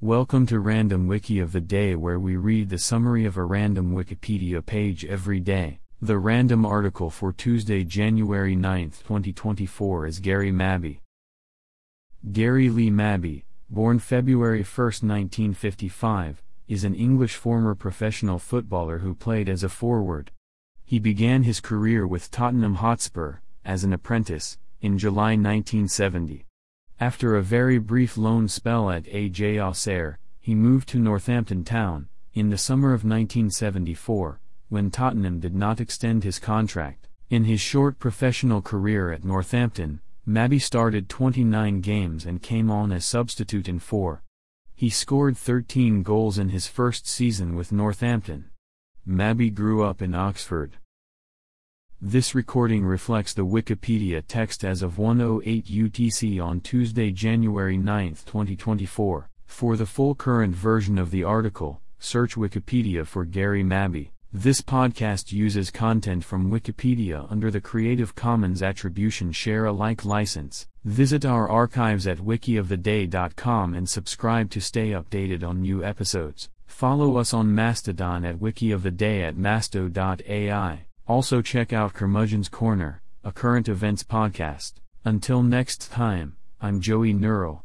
Welcome to Random Wiki of the Day, where we read the summary of a random Wikipedia page every day. The random article for Tuesday, January 9, 2024 is Gary Mabee. Gary Lee Mabee, born February 1, 1955, is an English former professional footballer who played as a forward. He began his career with Tottenham Hotspur, as an apprentice, in July 1970. After a very brief loan spell at AJ Auxerre, he moved to Northampton Town, in the summer of 1974, when Tottenham did not extend his contract. In his short professional career at Northampton, Mabee started 29 games and came on as substitute in four. He scored 13 goals in his first season with Northampton. Mabee grew up in Oxford. This recording reflects the Wikipedia text as of 108 UTC on Tuesday, January 9, 2024. For the full current version of the article, search Wikipedia for Gary Mabee. This podcast uses content from Wikipedia under the Creative Commons Attribution Share Alike license. Visit our archives at wikioftheday.com and subscribe to stay updated on new episodes. Follow us on Mastodon at wikioftheday at masto.ai. Also check out Curmudgeon's Corner, a current events podcast. Until next time, I'm Joey Neural.